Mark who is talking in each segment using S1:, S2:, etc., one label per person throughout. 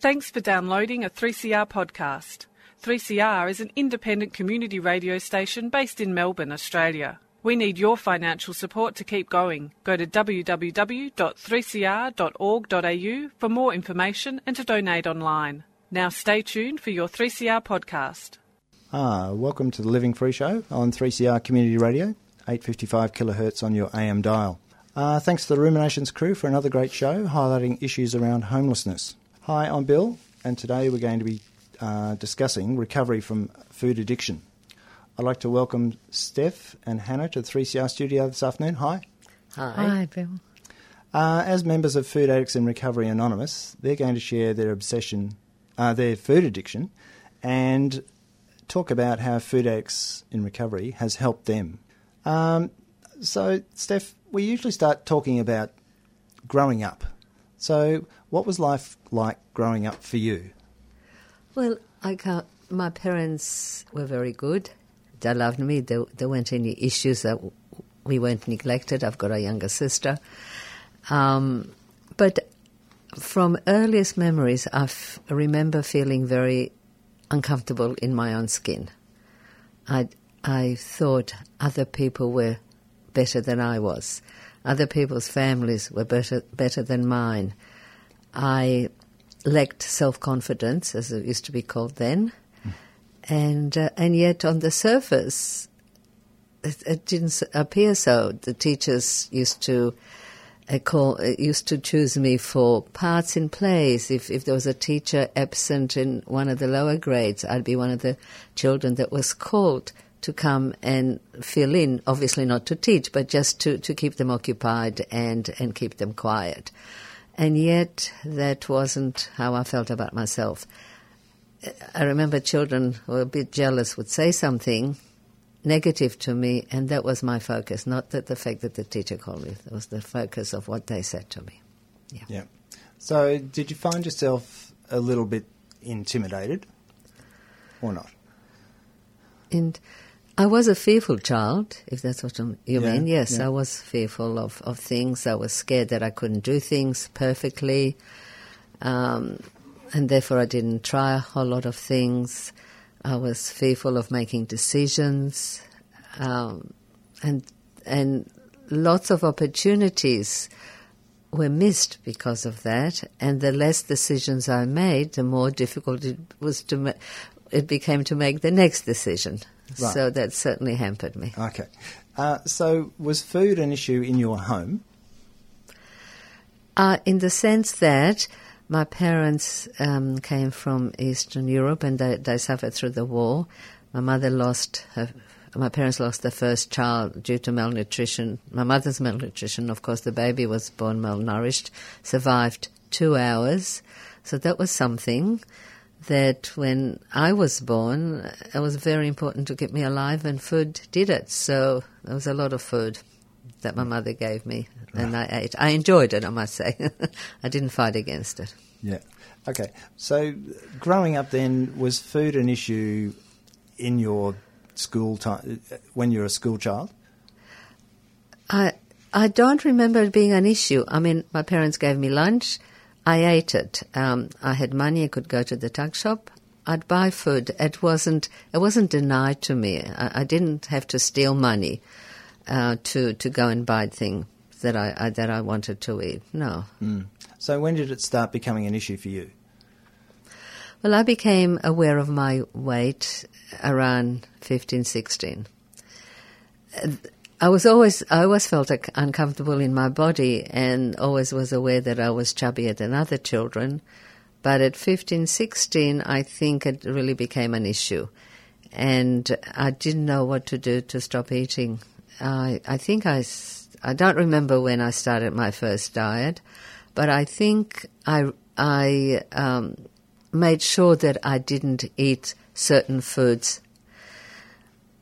S1: Thanks for downloading a 3CR podcast. 3CR is an independent community radio station based in Melbourne, Australia. We need your financial support to keep going. Go to www.3cr.org.au for more information and to donate online. Now stay tuned for your 3CR podcast.
S2: Ah, welcome to the Living Free Show on 3CR Community Radio, 855 kilohertz on your AM dial. Uh, thanks to the Ruminations crew for another great show highlighting issues around homelessness. Hi, I'm Bill, and today we're going to be uh, discussing recovery from food addiction. I'd like to welcome Steph and Hannah to the 3CR studio this afternoon. Hi.
S3: Hi.
S4: Hi, Bill.
S2: Uh, as members of Food Addicts in Recovery Anonymous, they're going to share their obsession, uh, their food addiction, and talk about how Food Addicts in Recovery has helped them. Um, so, Steph, we usually start talking about growing up. So, what was life like growing up for you?
S3: Well, I can't, my parents were very good. They loved me. There, there weren't any issues that we weren't neglected. I've got a younger sister. Um, but from earliest memories, I f- remember feeling very uncomfortable in my own skin. I, I thought other people were better than I was. Other people's families were better, better than mine. I lacked self confidence, as it used to be called then, and uh, and yet on the surface, it, it didn't appear so. The teachers used to. uh, call, uh, used to choose me for parts in plays. If if there was a teacher absent in one of the lower grades, I'd be one of the children that was called to come and fill in. Obviously, not to teach, but just to, to keep them occupied and and keep them quiet. And yet, that wasn't how I felt about myself. I remember children who were a bit jealous would say something negative to me, and that was my focus, not that the fact that the teacher called me. It was the focus of what they said to me.
S2: Yeah. So, did you find yourself a little bit intimidated or not?
S3: And I was a fearful child, if that's what you
S2: Yeah,
S3: mean. Yes,
S2: yeah.
S3: I was fearful of, of things. I was scared that I couldn't do things perfectly. Um, and therefore, I didn't try a whole lot of things. I was fearful of making decisions. Um, and, and lots of opportunities were missed because of that. And the less decisions I made, the more difficult it was to ma- it became to make the next decision.
S2: Right.
S3: So that certainly hampered me.
S2: Okay. Uh, so, was food an issue in your home?
S3: Uh, in the sense that my parents um, came from Eastern Europe and they, they suffered through the war. My mother lost her. My parents lost their first child due to malnutrition. My mother's malnutrition, of course, the baby was born malnourished, survived two hours. So that was something that when I was born, it was very important to keep me alive, and food did it. So there was a lot of food that my mother gave me, and I ate. I enjoyed it, I must say. I didn't fight against it.
S2: Yeah. Okay. So, growing up then, was food an issue in your school time when you were a school child?
S3: I I don't remember it being an issue. I mean, my parents gave me lunch. I ate it. Um, I had money. I could go to the tuck shop. I'd buy food. It wasn't it wasn't denied to me. I, I didn't have to steal money uh, to to go and buy things that I, I that I wanted to eat. No.
S2: So, when did it start becoming an issue for you?
S3: Well, I became aware of my weight around 15, 16. I was always, I always felt uncomfortable in my body and always was aware that I was chubbier than other children. But at 15, 16, I think it really became an issue. And I didn't know what to do to stop eating. I, I think I, I don't remember when I started my first diet, but I think I, I um, made sure that I didn't eat certain foods.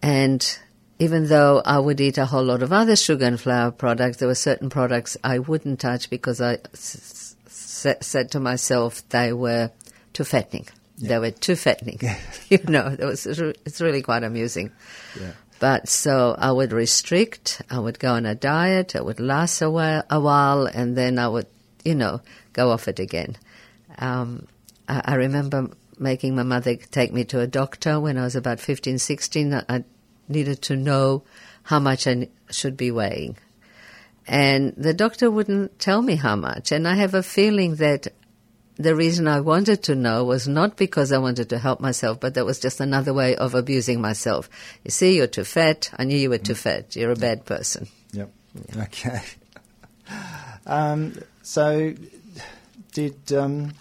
S3: And even though I would eat a whole lot of other sugar and flour products, there were certain products I wouldn't touch because I s- s- said to myself they were too fattening. They were too fattening. you know, it was, it's really quite amusing.
S2: Yeah.
S3: But so I would restrict, I would go on a diet, it would last a while, a while and then I would, you know, go off it again. Um, I, I remember making my mother take me to a doctor when I was about 15, 16. I needed to know how much I should be weighing. And the doctor wouldn't tell me how much. And I have a feeling that the reason I wanted to know was not because I wanted to help myself, but that was just another way of abusing myself. You see, you're too fat. I knew you were too fat. You're a bad person.
S2: Yep. Okay. Um, so, did um,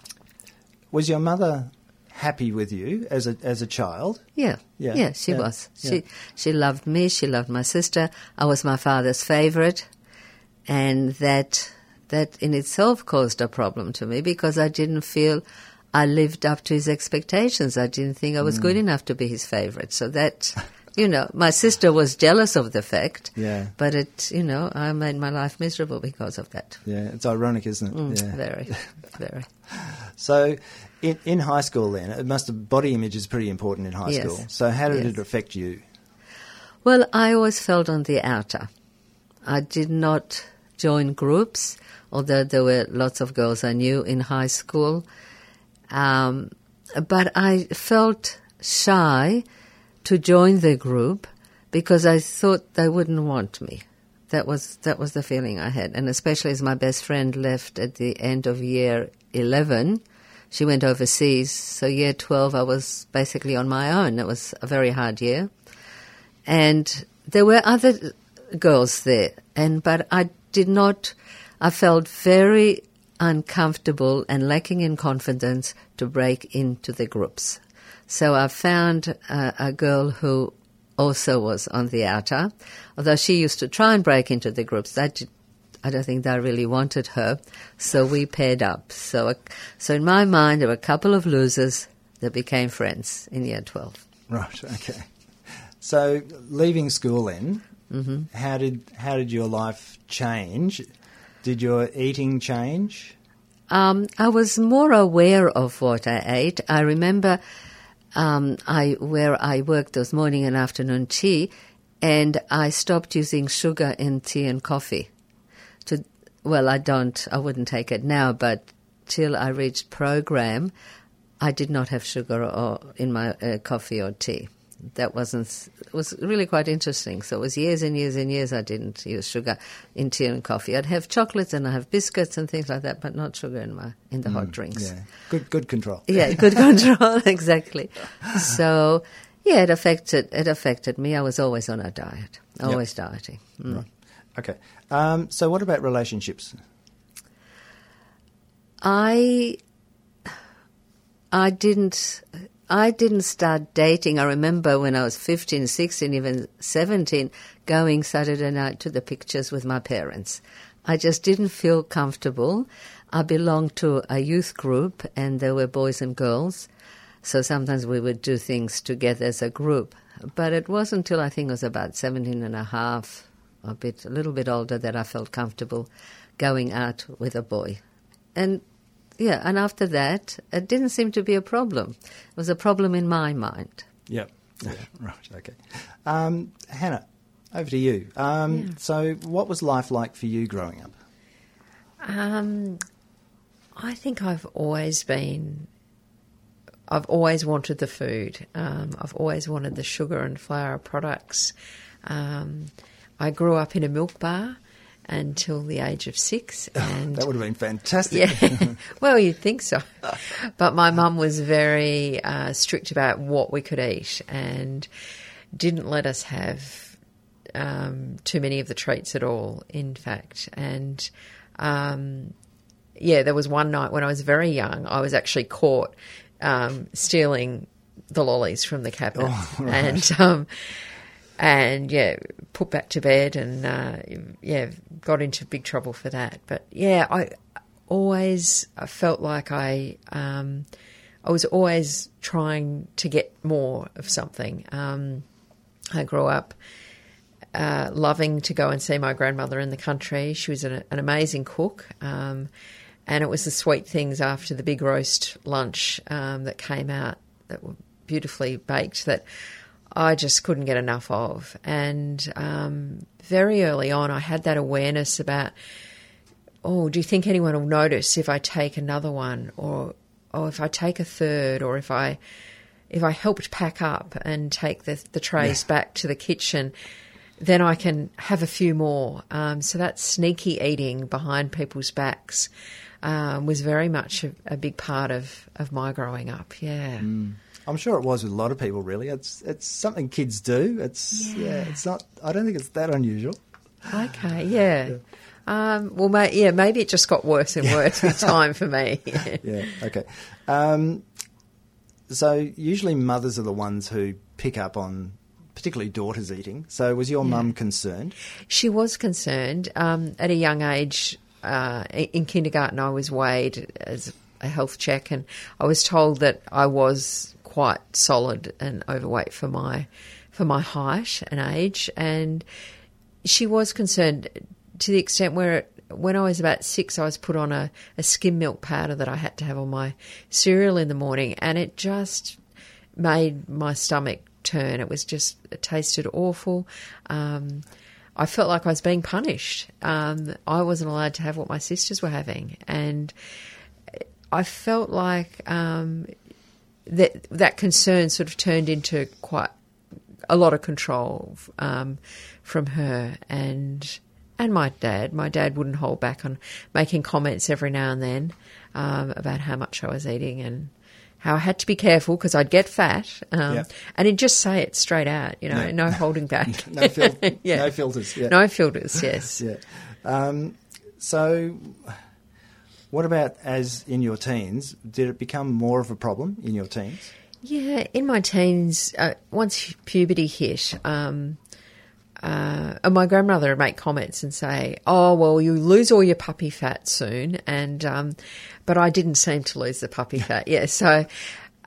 S2: was your mother happy with you as a as a child?
S3: Yeah,
S2: Yeah,
S3: yeah, she
S2: yeah,
S3: was.
S2: yeah.
S3: She she loved me. She loved my sister. I was my father's favorite, and that that in itself caused a problem to me because I didn't feel I lived up to his expectations. I didn't think I was
S2: Mm.
S3: good enough to be his favorite. So that. You know, my sister was jealous of the fact,
S2: Yeah.
S3: but it, you know, I made my life miserable because of that.
S2: Yeah, it's ironic, isn't it?
S3: Mm,
S2: Yeah.
S3: Very, very.
S2: So, in in high school, then it must have body image is pretty important in high
S3: Yes.
S2: school. So, how did
S3: Yes.
S2: it affect you?
S3: Well, I always felt on the outer. I did not join groups, although there were lots of girls I knew in high school. Um, but I felt shy to join the group because I thought they wouldn't want me. That was that was the feeling I had, and especially as my best friend left at the end of year eleven, she went overseas. So year twelve, I was basically on my own. It was a very hard year and there were other girls there and but i did not i felt very uncomfortable and lacking in confidence to break into the groups so i found uh, a girl who also was on the outer although she used to try and break into the groups that did, I don't think they really wanted her, so we paired up. So, so in my mind, there were a couple of losers that became friends in year twelve.
S2: Right. Okay. So, leaving school, then,
S3: Mm-hmm.
S2: how did how did your life change? Did your eating change?
S3: Um, I was more aware of what I ate. I remember um, I where I worked those morning and afternoon tea, and I stopped using sugar in tea and coffee. To well, I don't. I wouldn't take it now, but till I reached program, I did not have sugar or in my uh, coffee or tea. That wasn't was really quite interesting. So it was years and years and years I didn't use sugar in tea and coffee. I'd have chocolates and I have biscuits and things like that, but not sugar in my in the hot drinks.
S2: Yeah. Good. Good control.
S3: Yeah, good control, exactly. So, yeah, it affected it affected me. I was always on a diet, always dieting. Mm.
S2: Right. Okay. Um, so, what about relationships?
S3: I I didn't I didn't start dating. I remember when I was 15, 16, even 17 going Saturday night to the pictures with my parents. I just didn't feel comfortable. I belonged to a youth group and there were boys and girls. So sometimes we would do things together as a group. But it wasn't until I think I was about 17 and a half, a bit, a little bit older, that I felt comfortable going out with a boy. And yeah, and after that, it didn't seem to be a problem. It was a problem in my mind.
S2: Yep. Yeah, right. Okay. Um, Hannah, over to you. Um, So, what was life like for you growing up?
S4: Um, I think I've always been. I've always wanted the food. Um, I've always wanted the sugar and flour products. I grew up in a milk bar until the age of six, and
S2: That would have been fantastic.
S4: yeah, well, you'd think so. But my mum was very uh, strict about what we could eat and didn't let us have um, too many of the treats at all, in fact. And um, yeah, there was one night when I was very young, I was actually caught um, stealing the lollies from the cabinet.
S2: Oh, right.
S4: And um, and yeah, put back to bed and uh, yeah, got into big trouble for that. But yeah, I always felt like I um, I was always trying to get more of something. Um, I grew up uh, loving to go and see my grandmother in the country. She was an, an amazing cook. Um, and it was the sweet things after the big roast lunch um, that came out that were beautifully baked that I just couldn't get enough of. And um, very early on, I had that awareness about, oh, do you think anyone will notice if I take another one? Or oh, if I take a third, or if I if I helped pack up and take the the trays back to the kitchen, then I can have a few more. Um, so that sneaky eating behind people's backs um, was very much a, a, big part of, of my growing up. Yeah.
S2: Mm. I'm sure it was with a lot of people. Really, it's it's something kids do. It's yeah. yeah it's not. I don't think it's that unusual.
S4: Okay. Yeah. yeah. Um, well, may, yeah, maybe it just got worse and worse with time for me.
S2: yeah. Okay. Um, so usually mothers are the ones who pick up on particularly daughters eating. So was your yeah. mum concerned?
S4: She was concerned. Um, at a young age, uh, in kindergarten, I was weighed as a health check, and I was told that I was quite solid and overweight for my for my height and age, and she was concerned to the extent where when I was about six, I was put on a, a skim milk powder that I had to have on my cereal in the morning, and it just made my stomach turn. It was just, it tasted awful. Um, I felt like I was being punished. Um, I wasn't allowed to have what my sisters were having. And I felt like um, that, that concern sort of turned into quite a lot of control um, from her and and my dad. My dad wouldn't hold back on making comments every now and then um, about how much I was eating and how I had to be careful because I'd get fat, um, yep. and he'd just say it straight out, you know, no, no holding back,
S2: no, fil- yeah. no filters, yeah.
S4: no filters, yes.
S2: yeah. Um, so, what about as in your teens? Did it become more of a problem in your teens?
S4: Yeah, in my teens, uh, once puberty hit, um, uh, my grandmother would make comments and say, "Oh, well, you lose all your puppy fat soon," and um, but I didn't seem to lose the puppy fat. Yeah, so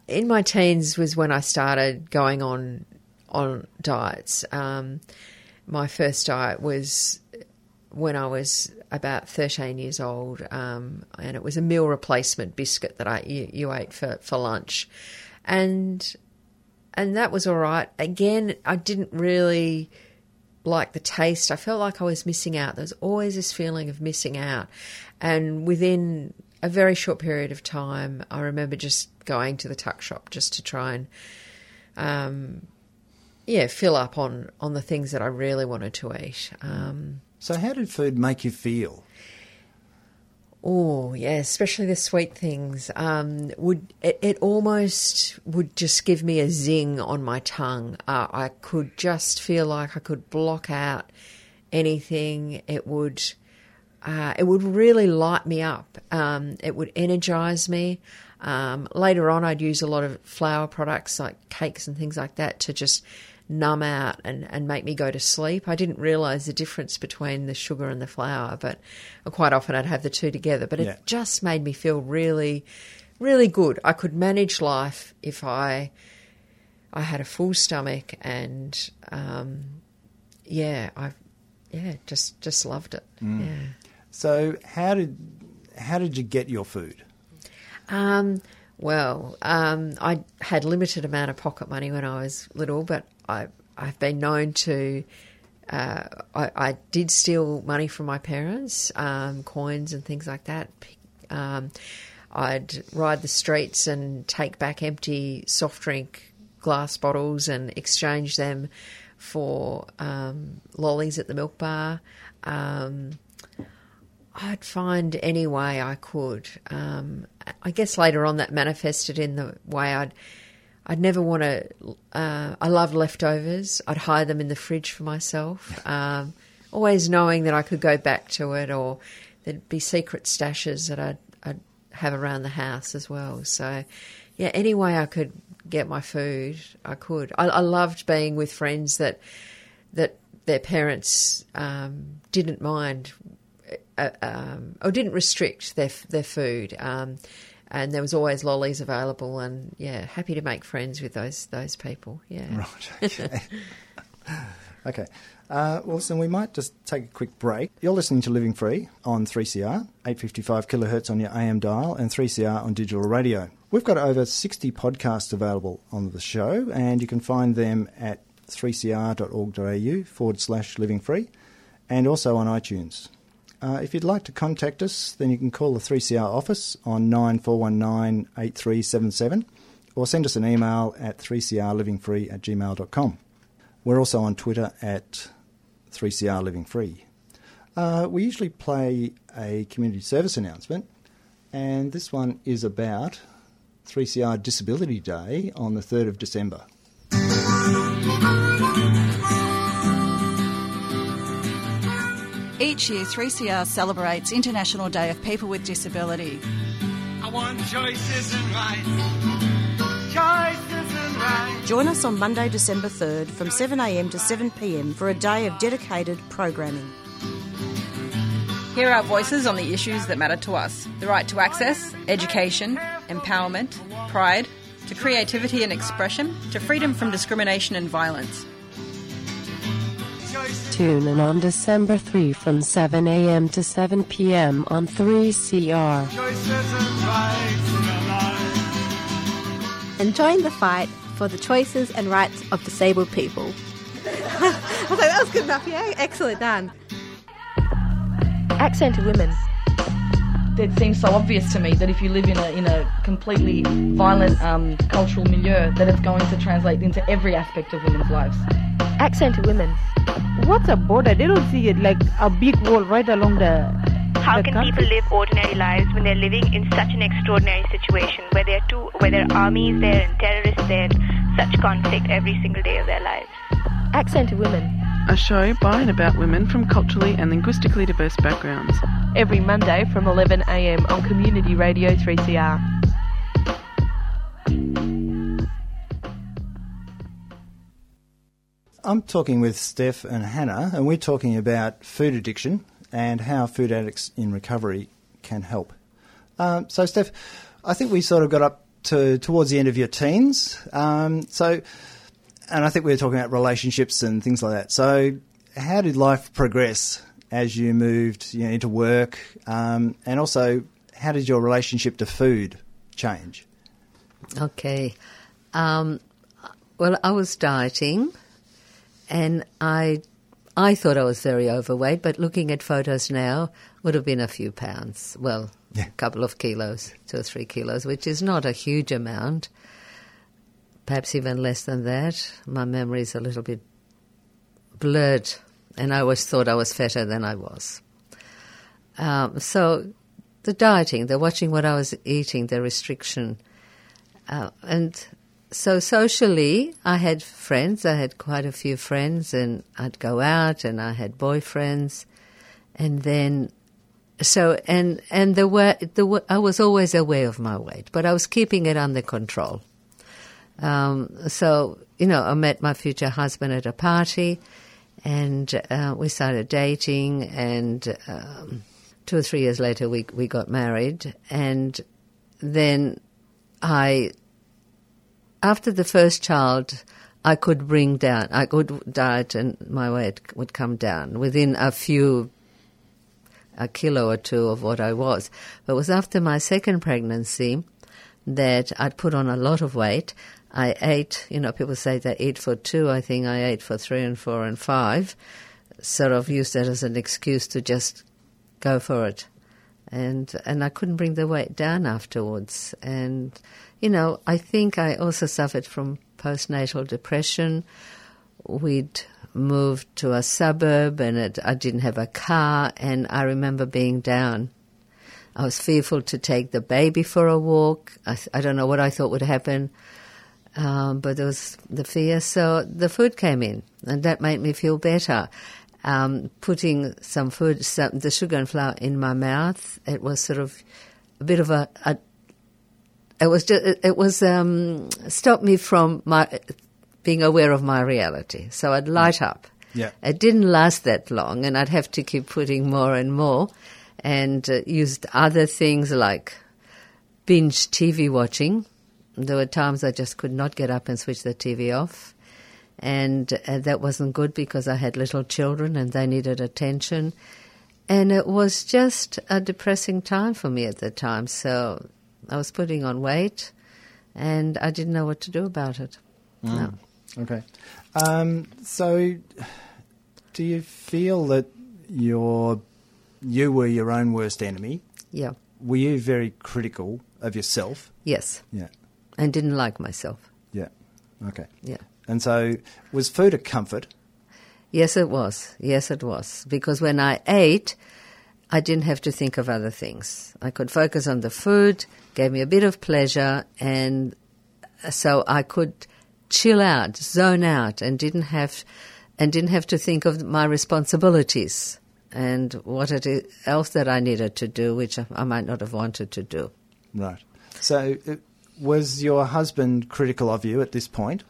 S4: in my teens was when I started going on on diets. Um, my first diet was when I was about 13 years old, um, and it was a meal replacement biscuit that I you, you ate for, for lunch, and and that was all right. Again, I didn't really like the taste. I felt like I was missing out. There's always this feeling of missing out. And within a very short period of time, I remember just going to the tuck shop just to try and, um, yeah, fill up on, on the things that I really wanted to eat. Um,
S2: so, how did food make you feel?
S4: Oh yeah, especially the sweet things. Um, would it, it, almost would just give me a zing on my tongue. Uh, I could just feel like I could block out anything. It would, uh, it would really light me up. Um, it would energize me. Um, later on, I'd use a lot of flour products like cakes and things like that to just numb out and, and make me go to sleep. I didn't realise the difference between the sugar and the flour, but quite often I'd have the two together. But it yeah. just made me feel really, really good. I could manage life if I I had a full stomach and um, yeah, I yeah just just loved it. Mm. Yeah.
S2: So how did how did you get your food?
S4: Um, well, um, I had limited amount of pocket money when I was little, but I, I've been known to. Uh, I, I, did steal money from my parents, um, coins and things like that. Um, I'd ride the streets and take back empty soft drink glass bottles and exchange them for um, lollies at the milk bar. Um, I'd find any way I could. Um, I guess later on that manifested in the way I'd I'd never want to. Uh, I love leftovers. I'd hide them in the fridge for myself, um, always knowing that I could go back to it, or there'd be secret stashes that I'd, I'd have around the house as well. So, yeah, any way I could get my food, I could. I, I loved being with friends that that their parents um, didn't mind uh, um, or didn't restrict their their food. Um, and there was always lollies available, and yeah, happy to make friends with those those people. Yeah,
S2: right. Okay. okay. Uh, well, listen, we might just take a quick break. You're listening to Living Free on 3CR, 855 kilohertz on your AM dial, and 3CR on digital radio. We've got over 60 podcasts available on the show, and you can find them at 3cr.org.au forward slash living free, and also on iTunes. Uh, if you'd like to contact us, then you can call the 3CR office on 9419 8377 or send us an email at 3crlivingfree at gmail.com. We're also on Twitter at 3crlivingfree. Uh, we usually play a community service announcement, and this one is about 3CR Disability Day on the 3rd of December.
S5: Each year, 3CR celebrates International Day of People with Disability.
S6: I want choices and rights. Choices and rights.
S7: Join us on Monday, December 3rd from 7am to 7pm for a day of dedicated programming.
S8: Hear our voices on the issues that matter to us the right to access, education, empowerment, pride, to creativity and expression, to freedom from discrimination and violence.
S9: Tune in on December 3 from 7 a.m. to 7 p.m. on 3CR.
S10: And join the fight for the choices and rights of disabled people. I was like, that was good enough, yeah? Excellent, done.
S11: Accented women.
S12: It seems so obvious to me that if you live in a in a completely violent um, cultural milieu, that it's going to translate into every aspect of women's lives.
S11: Accented women.
S13: What's a border? They don't see it like a big wall right along the.
S14: How
S13: the
S14: can
S13: country.
S14: people live ordinary lives when they're living in such an extraordinary situation where there are two, where there are armies there and terrorists there, and such conflict every single day of their lives?
S11: Accented women.
S1: A show by and about women from culturally and linguistically diverse backgrounds.
S15: Every Monday from 11am on Community Radio 3CR.
S2: I'm talking with Steph and Hannah, and we're talking about food addiction and how food addicts in recovery can help. Um, so, Steph, I think we sort of got up to towards the end of your teens. Um, so, and I think we were talking about relationships and things like that. So, how did life progress as you moved you know, into work, um, and also how did your relationship to food change?
S3: Okay. Um, well, I was dieting, and I, I thought I was very overweight. But looking at photos now, would have been a few pounds. Well,
S2: Yeah.
S3: a couple of kilos, two or three kilos, which is not a huge amount. Perhaps even less than that. My memory is a little bit blurred, and I always thought I was fatter than I was. Um, so, the dieting, the watching what I was eating, the restriction. Uh, and so socially, I had friends. I had quite a few friends, and I'd go out, and I had boyfriends, and then so and and the way the I was always aware of my weight, but I was keeping it under control. Um, so you know, I met my future husband at a party, and uh, we started dating, and um, two or three years later, we we got married, and then I after the first child, I could bring down, I could diet and my weight would come down within a few, a kilo or two of what I was. But it was after my second pregnancy that I'd put on a lot of weight. I ate, you know, people say they eat for two. I think I ate for three and four and five. Sort of used that as an excuse to just go for it. And, and I couldn't bring the weight down afterwards. And, you know, I think I also suffered from postnatal depression. We'd moved to a suburb and it, I didn't have a car, and I remember being down. I was fearful to take the baby for a walk. I, I don't know what I thought would happen, um, but there was the fear. So the food came in, and that made me feel better. Um, putting some food, some, the sugar and flour in my mouth, it was sort of a bit of a, a it was just, it, it was um, stopped me from my being aware of my reality. So I'd light up.
S2: Yeah.
S3: It didn't last that long, and I'd have to keep putting more and more, and uh, used other things like binge TV watching. There were times I just could not get up and switch the TV off, and uh, that wasn't good because I had little children and they needed attention. And it was just a depressing time for me at the time. So I was putting on weight, and I didn't know what to do about it. No.
S2: Okay. Um, so, do you feel that your you were your own worst enemy.
S3: Yeah.
S2: Were you very critical of yourself?
S3: Yes.
S2: Yeah.
S3: And didn't like myself.
S2: Yeah. Okay.
S3: Yeah.
S2: And so, was food a comfort?
S3: Yes, it was. Yes, it was. Because when I ate, I didn't have to think of other things. I could focus on the food, gave me a bit of pleasure, and so I could chill out, zone out, and didn't have and didn't have to think of my responsibilities and what it is else that I needed to do, which I- I might not have wanted to do.
S2: Right. So, uh, was your husband critical of you at this point?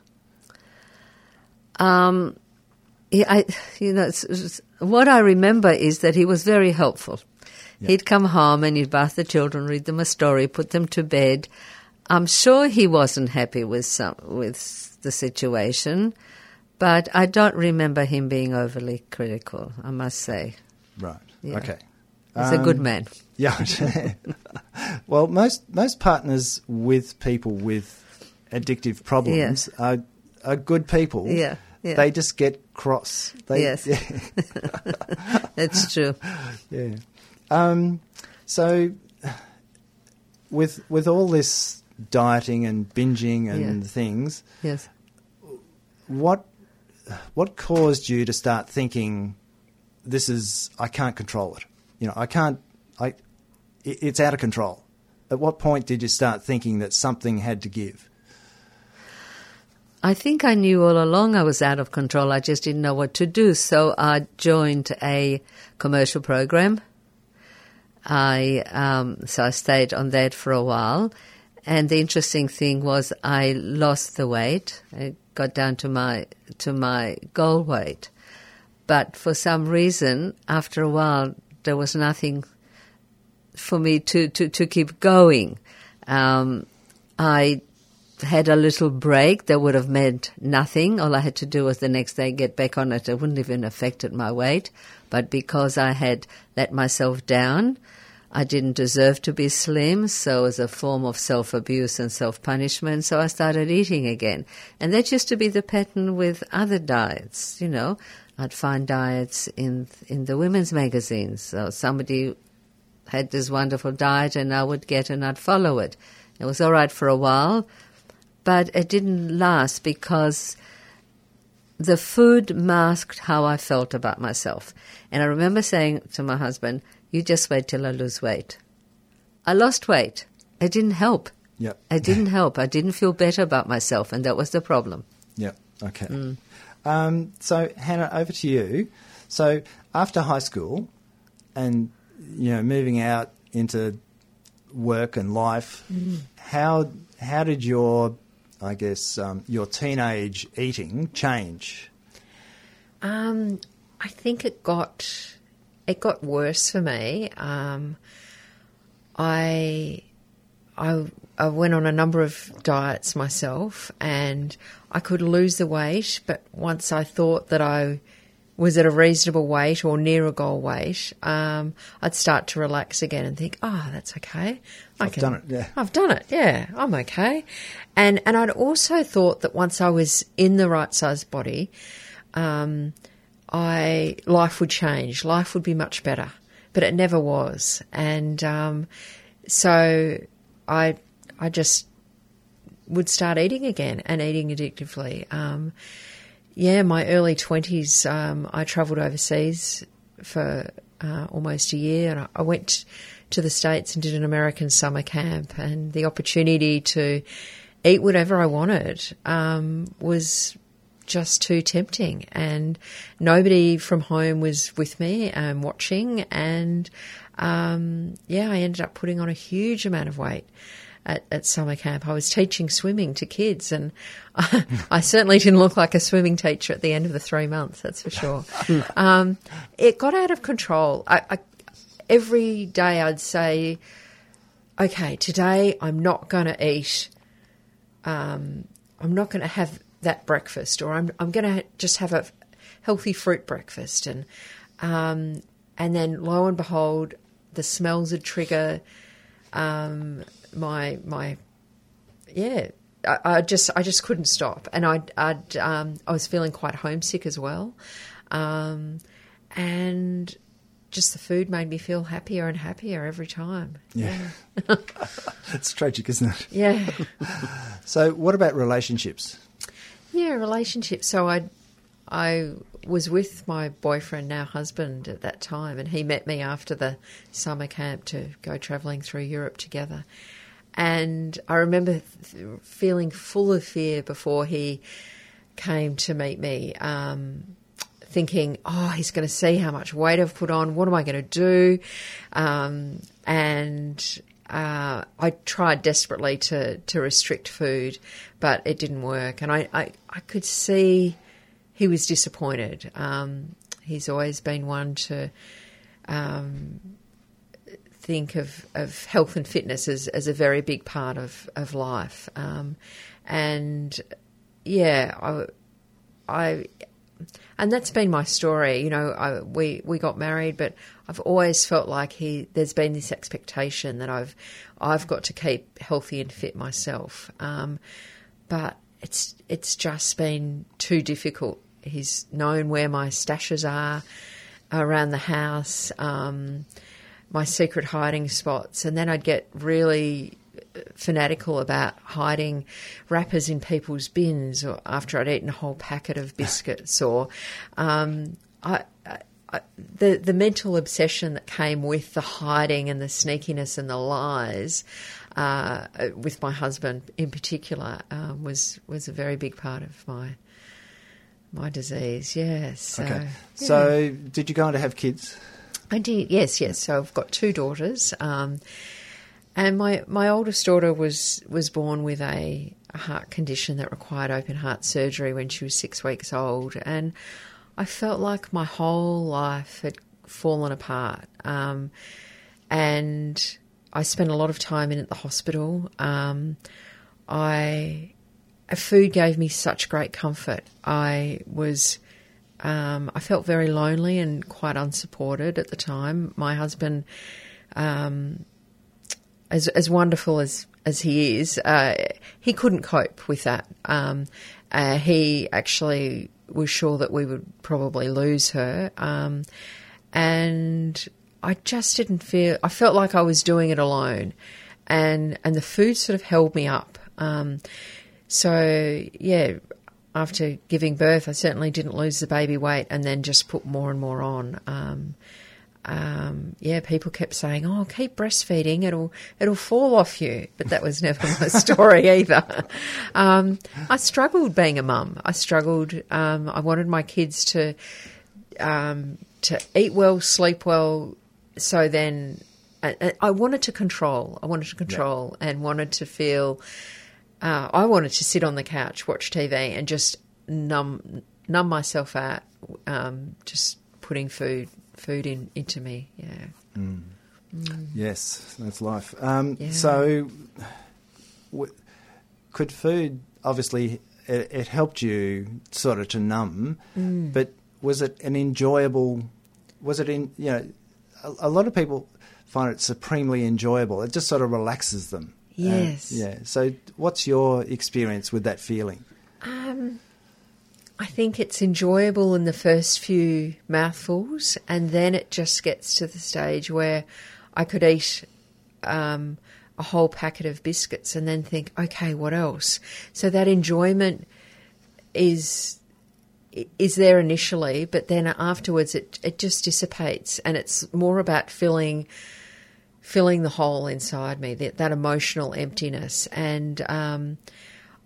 S3: Um, he, I, you know, it's, it's, what I remember is that he was very helpful. He'd come home and he'd bath the children, read them a story, put them to bed. I'm sure he wasn't happy with some with the situation, but I don't remember him being overly critical. I must say.
S2: Right.
S3: Yeah.
S2: Okay.
S3: He's a good
S2: Um,
S3: man.
S2: Yeah. well, most most partners with people with addictive problems are are good people.
S3: Yeah, yeah.
S2: They just get cross. They,
S3: Yes. That's true.
S2: Yeah. Um, so, with with all this dieting and binging and
S3: Yeah.
S2: things,
S3: Yes.
S2: what what caused you to start thinking this is I can't control it? You know, I can't. I it, it's out of control. At what point did you start thinking that something had to give?
S3: I think I knew all along I was out of control. I just didn't know what to do. So I joined a commercial program. I um, so I stayed on that for a while, and the interesting thing was I lost the weight. I got down to my to my goal weight, but for some reason, after a while, there was nothing for me to to, to keep going. Um, I had a little break that would have meant nothing. All I had to do was the next day get back on it. It wouldn't even affected my weight. But because I had let myself down, I didn't deserve to be slim. So as a form of self-abuse and self-punishment, so I started eating again. And that used to be the pattern with other diets, you know. I'd find diets in in the women's magazines. So somebody had this wonderful diet and I would get and I'd follow it. It was all right for a while, but it didn't last because the food masked how I felt about myself. And I remember saying to my husband, You just wait till I lose weight. I lost weight. It didn't help.
S2: Yep.
S3: It didn't help. I didn't feel better about myself, and that was the problem.
S2: Yeah. Okay.
S3: Mm.
S2: Um, so Hannah, over to you. So after high school, and you know, moving out into work and life,
S3: Mm-hmm.
S2: how how did your, I guess, um, your teenage eating change?
S4: Um, I think it got it got worse for me. Um, I I I went on a number of diets myself, and I could lose the weight. But once I thought that I was at a reasonable weight or near a goal weight, um, I'd start to relax again and think, "Oh, that's okay. I
S2: I've done it, yeah.
S4: I've done it. Yeah, I'm okay." And and I'd also thought that once I was in the right size body, um, I life would change. Life would be much better, but it never was. And um, so I I just would start eating again and eating addictively. Um, yeah, my early twenties, um, I travelled overseas for uh, almost a year, and I, I went to the states and did an American summer camp, and the opportunity to eat whatever I wanted um, was just too tempting, and nobody from home was with me and watching, and um, yeah, I ended up putting on a huge amount of weight at, at summer camp. I was teaching swimming to kids, and I, I certainly didn't look like a swimming teacher at the end of the three months. That's for sure. um, it got out of control. I, I, every day I'd say, "Okay, today I'm not going to eat. Um, I'm not going to have that breakfast, or I'm I'm going to just have a healthy fruit breakfast." And um, and then lo and behold, the smells would trigger um, my my yeah. I, I just I just couldn't stop, and I I'd, um, I was feeling quite homesick as well, um, and just the food made me feel happier and happier every time.
S2: Yeah. it's tragic, isn't it?
S4: Yeah.
S2: so, what about relationships?
S4: Yeah, relationships. So I, I was with my boyfriend, now husband, at that time, and he met me after the summer camp to go travelling through Europe together. And I remember th- feeling full of fear before he came to meet me. Um, thinking, oh, he's going to see how much weight I've put on. What am I going to do? Um, and uh, I tried desperately to, to restrict food, but it didn't work. And I, I, I could see he was disappointed. Um, he's always been one to um, think of, of health and fitness as, as a very big part of, of life. Um, and yeah, I, I and that's been my story. You know, I, we we got married, but I've always felt like he. There's been this expectation that I've I've got to keep healthy and fit myself. Um, but it's it's just been too difficult. He's known where my stashes are around the house, um, my secret hiding spots, and then I'd get really fanatical about hiding wrappers in people's bins or after I'd eaten a whole packet of biscuits or um, I, I, the the mental obsession that came with the hiding and the sneakiness and the lies uh, with my husband in particular um, was was a very big part of my my disease. Yes. So,
S2: okay.
S4: Yeah.
S2: So, did you go on to have kids?
S4: I did. Yes. Yes. So I've got two daughters. Um, and my, my oldest daughter was, was born with a, a heart condition that required open heart surgery when she was six weeks old. And I felt like my whole life had fallen apart. Um, and I spent a lot of time in at the hospital. Um, I food gave me such great comfort. I was um, I felt very lonely and quite unsupported at the time. My husband um, as as wonderful as as he is, uh, he couldn't cope with that. Um, uh, he actually was sure that we would probably lose her, um, and I just didn't feel. I felt like I was doing it alone, and and the food sort of held me up. Um, so yeah, after giving birth, I certainly didn't lose the baby weight, and then just put more and more on. Um, um, yeah, people kept saying, "Oh, keep breastfeeding; it'll it'll fall off you." But that was never my story either. Um, I struggled being a mum. I struggled. Um, I wanted my kids to um, to eat well, sleep well. So then, I, I wanted to control. I wanted to control, yeah. and wanted to feel. Uh, I wanted to sit on the couch, watch TV, and just numb numb myself out. Um, just putting food food in, into me. Yeah.
S2: Mm. Mm. Yes, that's life. Um, yeah. So, w- could food obviously it, it, helped you sort of to numb,
S4: mm.
S2: but was it an enjoyable? Was it in you know? A, a, lot of people find it supremely enjoyable. It just sort of relaxes them.
S4: Yes.
S2: Uh, yeah. So, what's your experience with that feeling?
S4: Um, I think it's enjoyable in the first few mouthfuls, and then it just gets to the stage where I could eat um, a whole packet of biscuits and then think, okay, what else? So that enjoyment is is there initially, but then afterwards it it just dissipates, and it's more about filling filling the hole inside me, that, that emotional emptiness, and um,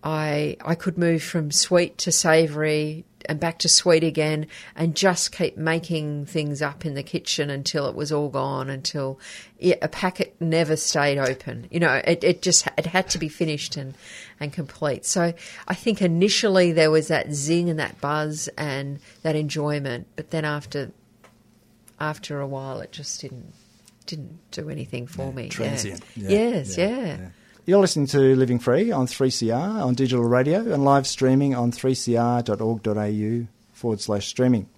S4: I I could move from sweet to savoury and back to sweet again and just keep making things up in the kitchen until it was all gone until yeah, a packet never stayed open. You know it, it just it had to be finished and and complete. So i think initially there was that zing and that buzz and that enjoyment but then after after a while it just didn't didn't do anything for
S2: yeah,
S4: me
S2: transient
S4: yeah. yes yeah.
S2: You're listening to Living Free on 3CR on digital radio and live streaming on 3cr.org.au forward slash streaming.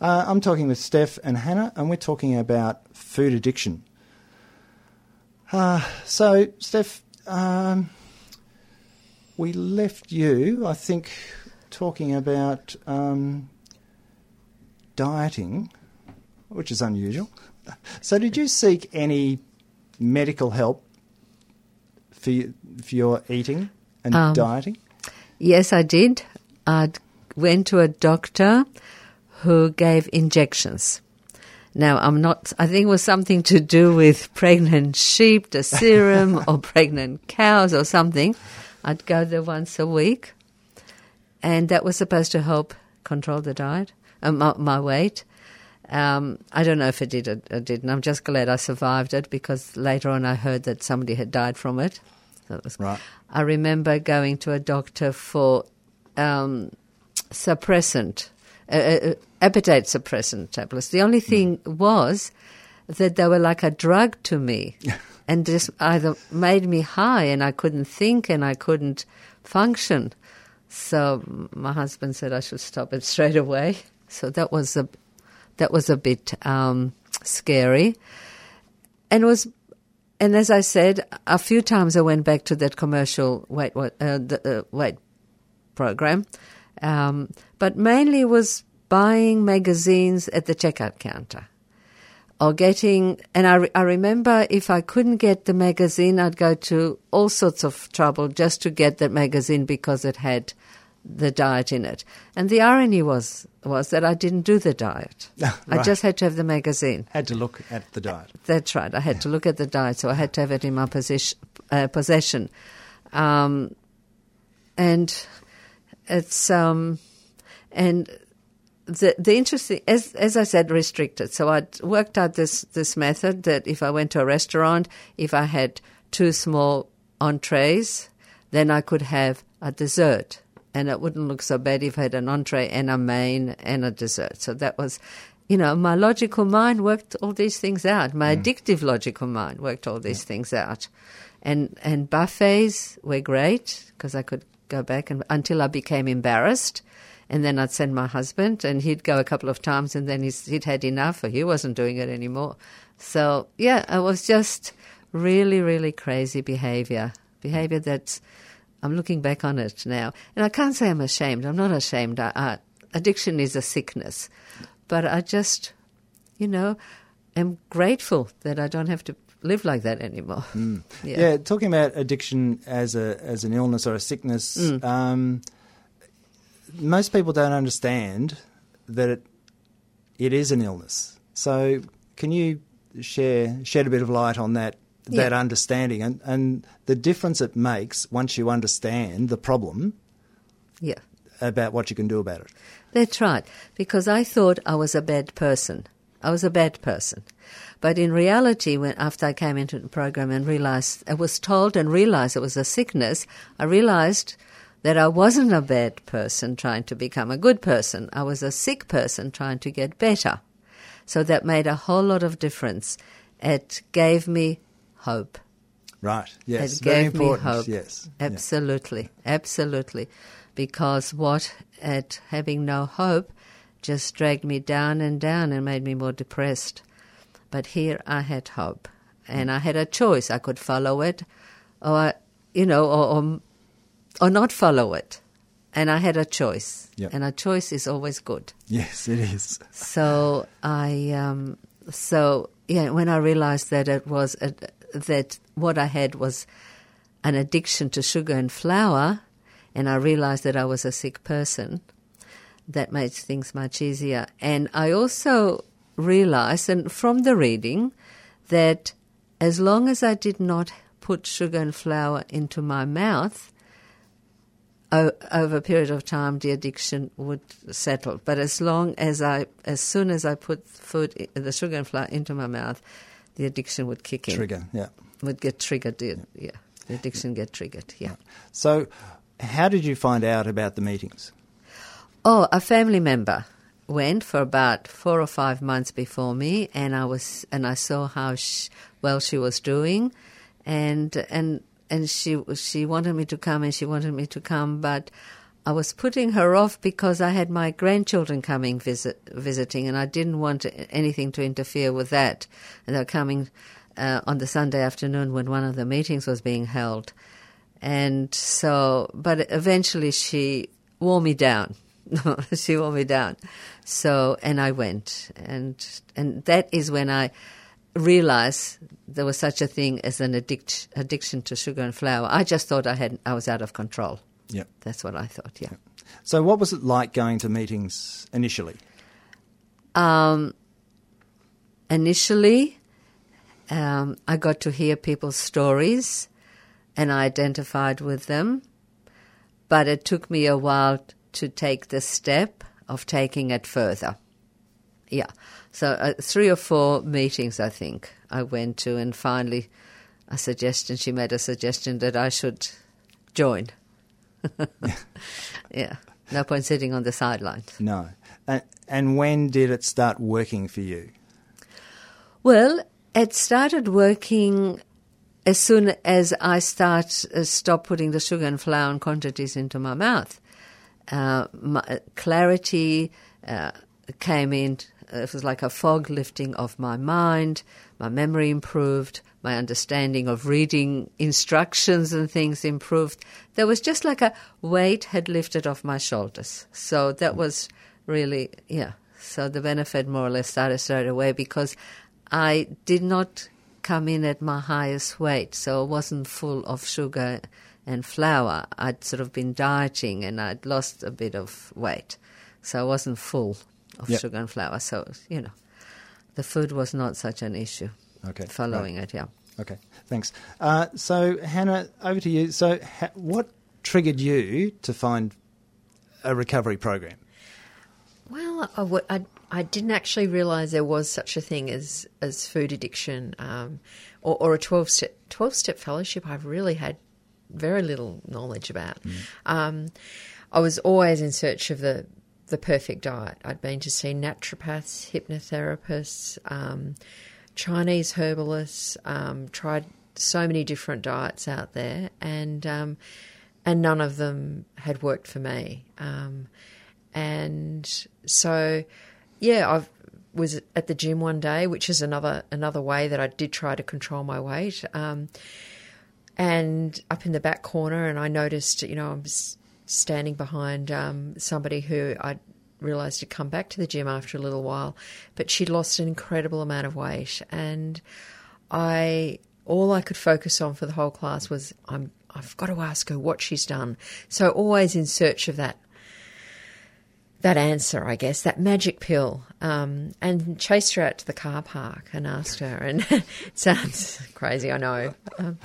S2: Uh, I'm talking with Steph and Hannah, and we're talking about food addiction. Uh, so, Steph, um, we left you, I think, talking about um, dieting. which is unusual. So, did you seek any medical help for, for your eating and
S3: Um,
S2: dieting?
S3: Yes, I did. I went to a doctor who gave injections. Now, I'm not, I think it was something to do with pregnant sheep, the serum, or pregnant cows or something. I'd go there once a week, and that was supposed to help control the diet, uh, my, my weight. Um, I don't know if it did or, or didn't. I'm just glad I survived it because later on I heard that somebody had died from it. So it was,
S2: Right.
S3: I remember going to a doctor for um, suppressant, uh, uh, appetite suppressant tablets. The only thing was that they were like a drug to me and just either made me high and I couldn't think and I couldn't function. So my husband said I should stop it straight away. So that was a that was a bit um, scary, and was and as I said, a few times I went back to that commercial weight uh, the, uh, weight program, um, but mainly was buying magazines at the checkout counter or getting. And I, re- I remember if I couldn't get the magazine, I'd go to all sorts of trouble just to get that magazine because it had the diet in it. And the irony was was that I didn't do the diet. I just had to have the magazine.
S2: Had to look at the diet.
S3: That's right. I had to look at the diet, so I had to have it in my position, uh, possession. Um, and it's um, and the the interesting as as I said, restricted. So I worked out this this method that if I went to a restaurant, if I had two small entrees, then I could have a dessert. And it wouldn't look so bad if I had an entree and a main and a dessert. So that was, you know, my logical mind worked all these things out. My mm. addictive logical mind worked all these things out. And and buffets were great because I could go back and until I became embarrassed. And then I'd send my husband, and he'd go a couple of times, and then he's, he'd had enough, or he wasn't doing it anymore. So yeah, it was just really, really crazy behavior. Behavior that's I'm looking back on it now, and I can't say I'm ashamed. I'm not ashamed. I, I, addiction is a sickness, but I just, you know, am grateful that I don't have to live like that anymore.
S2: Yeah.
S3: Yeah.
S2: talking about addiction as a as an illness or a sickness,
S3: Mm.
S2: um, most people don't understand that it it is an illness. So, can you share shed a bit of light on that that
S3: Yeah.
S2: understanding and, and the difference it makes once you understand the problem
S3: Yeah.
S2: about what you can do about it?
S3: That's right, because I thought I was a bad person. I was a bad person. But in reality, when after I came into the program and realized, I was told and realized it was a sickness, I realized that I wasn't a bad person trying to become a good person. I was a sick person trying to get better. So that made a whole lot of difference. It gave me hope.
S2: Right. Yes.
S3: It
S2: Very important.
S3: hope.
S2: Yes. Yeah.
S3: Absolutely, absolutely. Because what at having no hope just dragged me down and down and made me more depressed. But here I had hope, and I had a choice. I could follow it, or you know, or or, or not follow it. And I had a choice,
S2: Yep.
S3: and a choice is always good.
S2: Yes, it is.
S3: So I, um, so yeah, when I realized that it was a, that what I had was an addiction to sugar and flour, and I realized that I was a sick person, that made things much easier. And I also realized, and from the reading, that as long as I did not put sugar and flour into my mouth, over a period of time, the addiction would settle. But as long as I, as soon as I put food, the sugar and flour into my mouth, the addiction would kick in.
S2: Trigger. Yeah.
S3: Would get triggered. Yeah, yeah. the addiction get triggered. Yeah.
S2: So, how did you find out about the meetings?
S3: Oh, a family member went for about four or five months before me, and I was and I saw how sh well she was doing, and and and she she wanted me to come, and she wanted me to come, but I was putting her off because I had my grandchildren coming visit visiting, and I didn't want anything to interfere with that. And they're coming uh, on the Sunday afternoon when one of the meetings was being held, and so but eventually she wore me down she wore me down. So, and I went, and and that is when I realized there was such a thing as an addict, addiction to sugar and flour. I just thought I had I was out of control.
S2: Yep.
S3: That's what I thought. Yeah.
S2: So, what was it like going to meetings initially?
S3: Um, initially, um, I got to hear people's stories, and I identified with them. But it took me a while to take the step of taking it further. Yeah. So uh, three or four meetings, I think, I went to, and finally, a suggestion. She made a suggestion that I should join. yeah. No point sitting on the sidelines.
S2: No. And, and when did it start working for you?
S3: Well, it started working as soon as I start uh, stop putting the sugar and flour and quantities into my mouth. Uh, my, clarity uh, came in. Uh, it was like a fog lifting of my mind. My memory improved. My understanding of reading instructions and things improved. There was just like a weight had lifted off my shoulders. So that mm. was really, yeah. So the benefit more or less started straight away because I did not come in at my highest weight, so I wasn't full of sugar and flour. I'd sort of been dieting and I'd lost a bit of weight, so I wasn't full of
S2: Yep.
S3: sugar and flour. So, you know, the food was not such an issue.
S2: Okay,
S3: Following
S2: right.
S3: it, yeah.
S2: Okay, thanks. Uh, so, Hannah, over to you. So, ha- what triggered you to find a recovery program?
S4: Well, I, w- I, I didn't actually realise there was such a thing as, as food addiction um, or, or a 12 step, 12 step fellowship. I've really had very little knowledge about. Um, I was always in search of the, the perfect diet. I'd been to see naturopaths, hypnotherapists, um, Chinese herbalists, um, tried so many different diets out there, and um, and none of them had worked for me. Um, and so, yeah, I was at the gym one day, which is another another way that I did try to control my weight. Um, and up in the back corner, and I noticed, you know, I was standing behind um, somebody who I realised had come back to the gym after a little while, but she'd lost an incredible amount of weight, and I all I could focus on for the whole class was I'm I've got to ask her what she's done. So always in search of that that answer, I guess, that magic pill, um, and chased her out to the car park and asked her. And it sounds crazy, I know. Um,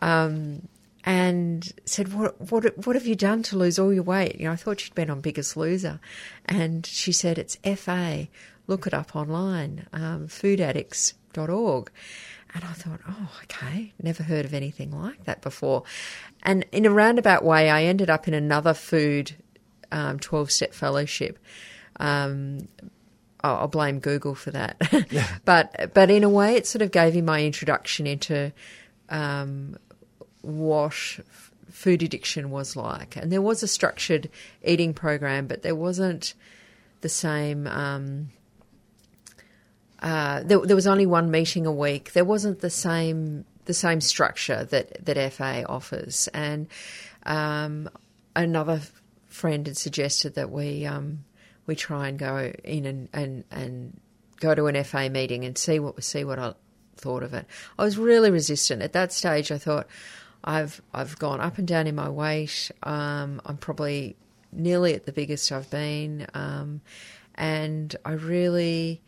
S4: um, and said, "What what what have you done to lose all your weight?" You know, I thought she'd been on Biggest Loser, and she said, "It's FA. Look it up online, um, foodaddicts.org." And I thought, oh, okay, never heard of anything like that before. And in a roundabout way, I ended up in another food um, 12 step fellowship. Um, I'll I'll blame Google for that. but, but in a way, it sort of gave me my introduction into um, what food addiction was like. And there was a structured eating program, but there wasn't the same. Um, uh, there, there was only one meeting a week. There wasn't the same the same structure that that FA offers, and um, another friend had suggested that we um, we try and go in and, and, and go to an FA meeting and see what see what I thought of it. I was really resistant at that stage. I thought I've I've gone up and down in my weight. Um, I'm probably nearly at the biggest I've been, um, and I really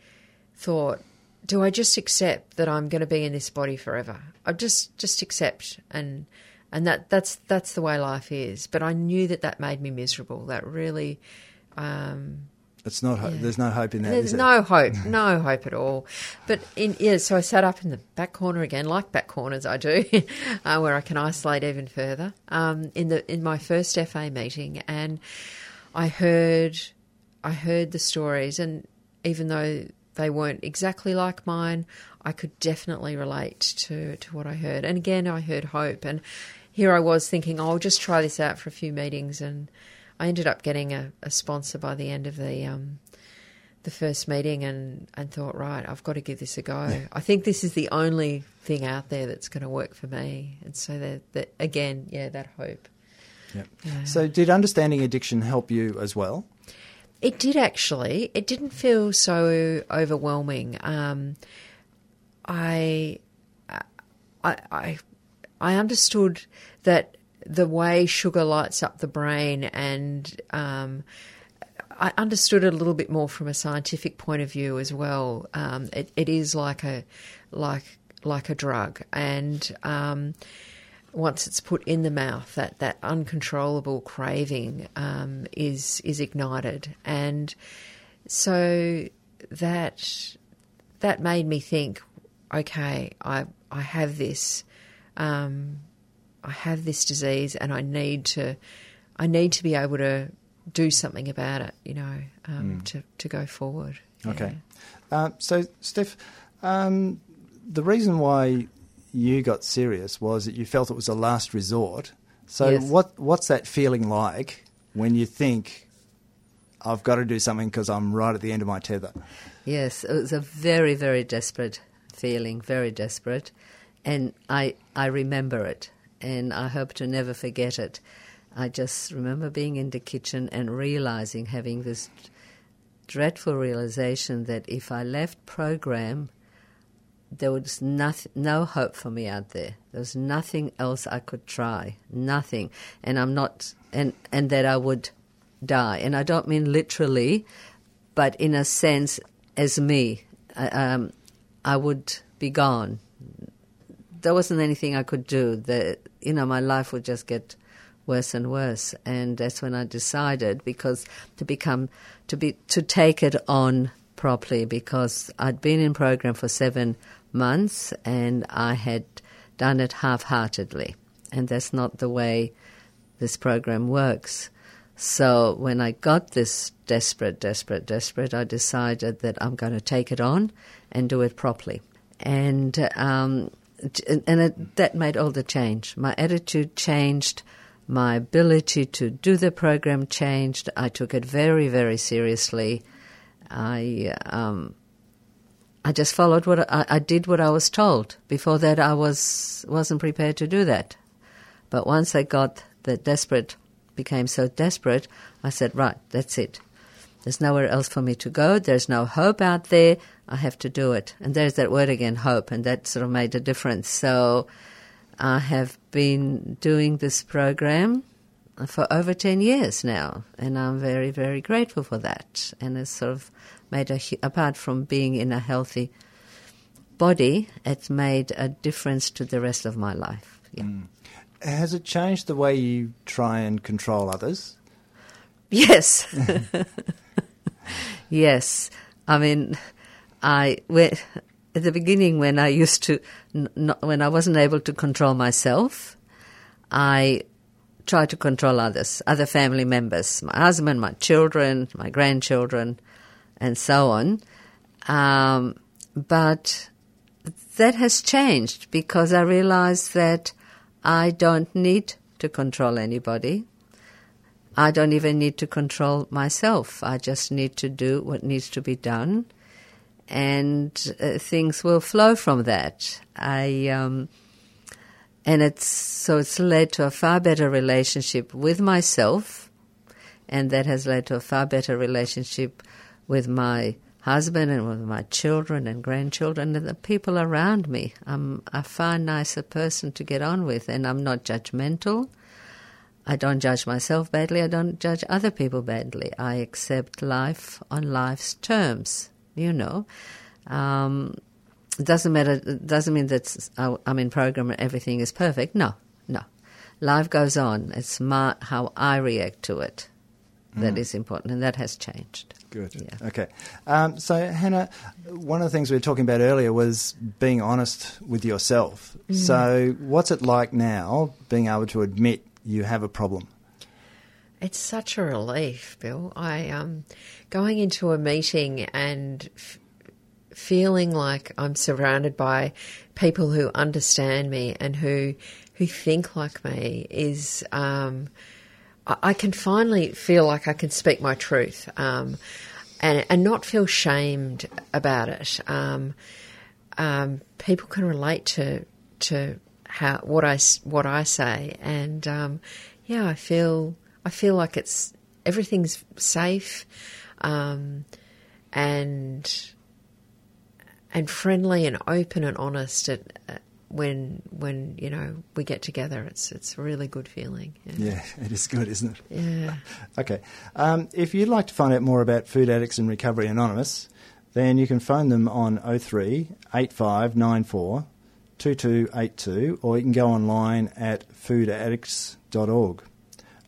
S4: thought, do I just accept that I'm going to be in this body forever? I just just accept and and that that's that's the way life is. But I knew that that made me miserable. That really. Um,
S2: It's not. Ho- There's no hope in that.
S4: there's
S2: is it?
S4: no hope, no hope at all. But in yeah, so I sat up in the back corner again, like back corners I do, uh, where I can isolate even further. Um, in the in my first FA meeting, and I heard, I heard the stories, and even though they weren't exactly like mine, I could definitely relate to to what I heard. And again, I heard hope, and here I was thinking, oh, I'll just try this out for a few meetings, and I ended up getting a, a sponsor by the end of the um, the first meeting, and and thought, right, I've got to give this a go. I think this is the only thing out there that's going to work for me, and so that, that again, yeah, that hope.
S2: Yep. So, did understanding addiction help you as well?
S4: It did actually. It didn't feel so overwhelming. Um, I, I, I, I understood that the way sugar lights up the brain, and um, I understood it a little bit more from a scientific point of view as well. Um, it, it is like a, like like a drug, and um, once it's put in the mouth, that, that uncontrollable craving um, is is ignited, and so that that made me think, okay, I I have this, um, I have this disease, and I need to, I need to be able to do something about it, you know, um,
S2: Mm.
S4: to to go forward.
S2: Okay. Uh, so, Steph, um, the reason why you got serious was that you felt it was a last resort. So,
S3: Yes.
S2: what what's that feeling like when you think, I've got to do something because I'm right at the end of my tether?
S3: Yes, it was a very, very desperate feeling, very desperate. And I, I remember it, and I hope to never forget it. I just remember being in the kitchen and realizing, having this dreadful realization that if I left program, there was nothing, no hope for me out there. There was nothing else I could try, nothing. And I'm not, and, and that I would die. And I don't mean literally, but in a sense, as me, I, um, I would be gone. There wasn't anything I could do. The, you know, my life would just get worse and worse. And that's when I decided, because to become, to be, to take it on properly, because I'd been in program for seven months and I had done it half-heartedly, and that's not the way this program works. So when I got this desperate, desperate, desperate, I decided that I'm going to take it on and do it properly. And um, and it, that made all the change. My attitude changed. My ability to do the program changed. I took it very, very seriously. I um, I just followed what I, I did what I was told. Before that, I was wasn't prepared to do that. But once I got the desperate, became so desperate, I said, right, that's it. There's nowhere else for me to go. There's no hope out there. I have to do it. And there's that word again, hope, and that sort of made a difference. So I have been doing this program for over 10 years now, and I'm very, very grateful for that. And it's sort of made a, apart from being in a healthy body, it's made a difference to the rest of my life. Yeah. Mm.
S2: Has it changed the way you try and control others?
S3: Yes. yes. I mean, I at the beginning when I used to when I wasn't able to control myself, I tried to control others, other family members, my husband, my children, my grandchildren, and so on. Um, but that has changed because I realized that I don't need to control anybody. I don't even need to control myself. I just need to do what needs to be done, and uh, things will flow from that. I um, and it's so it's led to a far better relationship with myself, and that has led to a far better relationship with my husband and with my children and grandchildren and the people around me. I'm a far nicer person to get on with, and I'm not judgmental. I don't judge myself badly. I don't judge other people badly. I accept life on life's terms. You know, um, it doesn't matter. It doesn't mean that I'm in program and everything is perfect. No, no. Life goes on. It's my, how I react to it that
S2: Mm.
S3: is important, and that has changed.
S2: Good. Yeah. Okay. Um, so, Hannah, one of the things we were talking about earlier was being honest with yourself.
S4: Mm.
S2: So, what's it like now being able to admit you have a problem?
S4: It's such a relief, Bill. I um, going into a meeting and f- feeling like I'm surrounded by people who understand me and who who think like me is. Um, I, can finally feel like I can speak my truth um, and and not feel shamed about it. Um, um, people can relate to to how what I what I say, and um, yeah, I feel I feel like it's everything's safe. um, and and friendly and open and honest at, uh, when when you know we get together. It's it's a really good feeling.
S2: Yeah, it is good, isn't it?
S4: Yeah.
S2: okay. Um, if you'd like to find out more about Food Addicts in Recovery Anonymous, then you can phone them on 03 8594 2282 or you can go online at foodaddicts.org.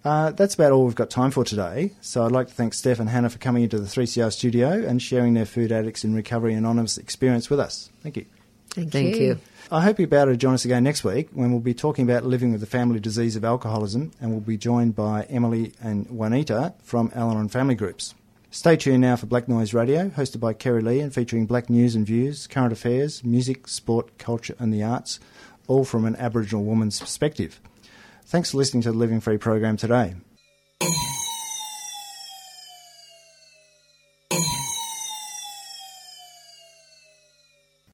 S2: Uh, that's about all we've got time for today. So I'd like to thank Steph and Hannah for coming into the 3CR studio and sharing their Food Addicts in Recovery Anonymous experience with us. Thank you.
S3: Thank, Thank you. you.
S2: I hope you'll be able to join us again next week when we'll be talking about living with the family disease of alcoholism and we'll be joined by Emily and Juanita from Al Anon Family Groups. Stay tuned now for Black Noise Radio, hosted by Kerry Lee and featuring black news and views, current affairs, music, sport, culture, and the arts, all from an Aboriginal woman's perspective. Thanks for listening to the Living Free program today.